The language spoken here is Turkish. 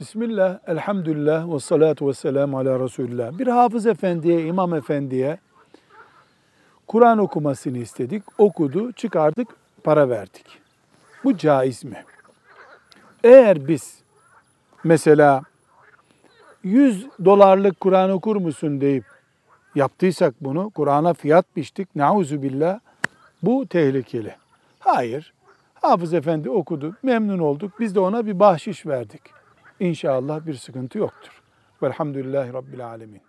Bismillah, elhamdülillah ve salatu ve selamu ala Resulullah. Bir hafız efendiye, imam efendiye Kur'an okumasını istedik. Okudu, çıkardık, para verdik. Bu caiz mi? Eğer biz mesela 100 dolarlık Kur'an okur musun deyip yaptıysak bunu, Kur'an'a fiyat biçtik, nauzu billah, bu tehlikeli. Hayır, Hafız Efendi okudu, memnun olduk, biz de ona bir bahşiş verdik. İnşallah bir sıkıntı yoktur. Velhamdülillahi Rabbil Alemin.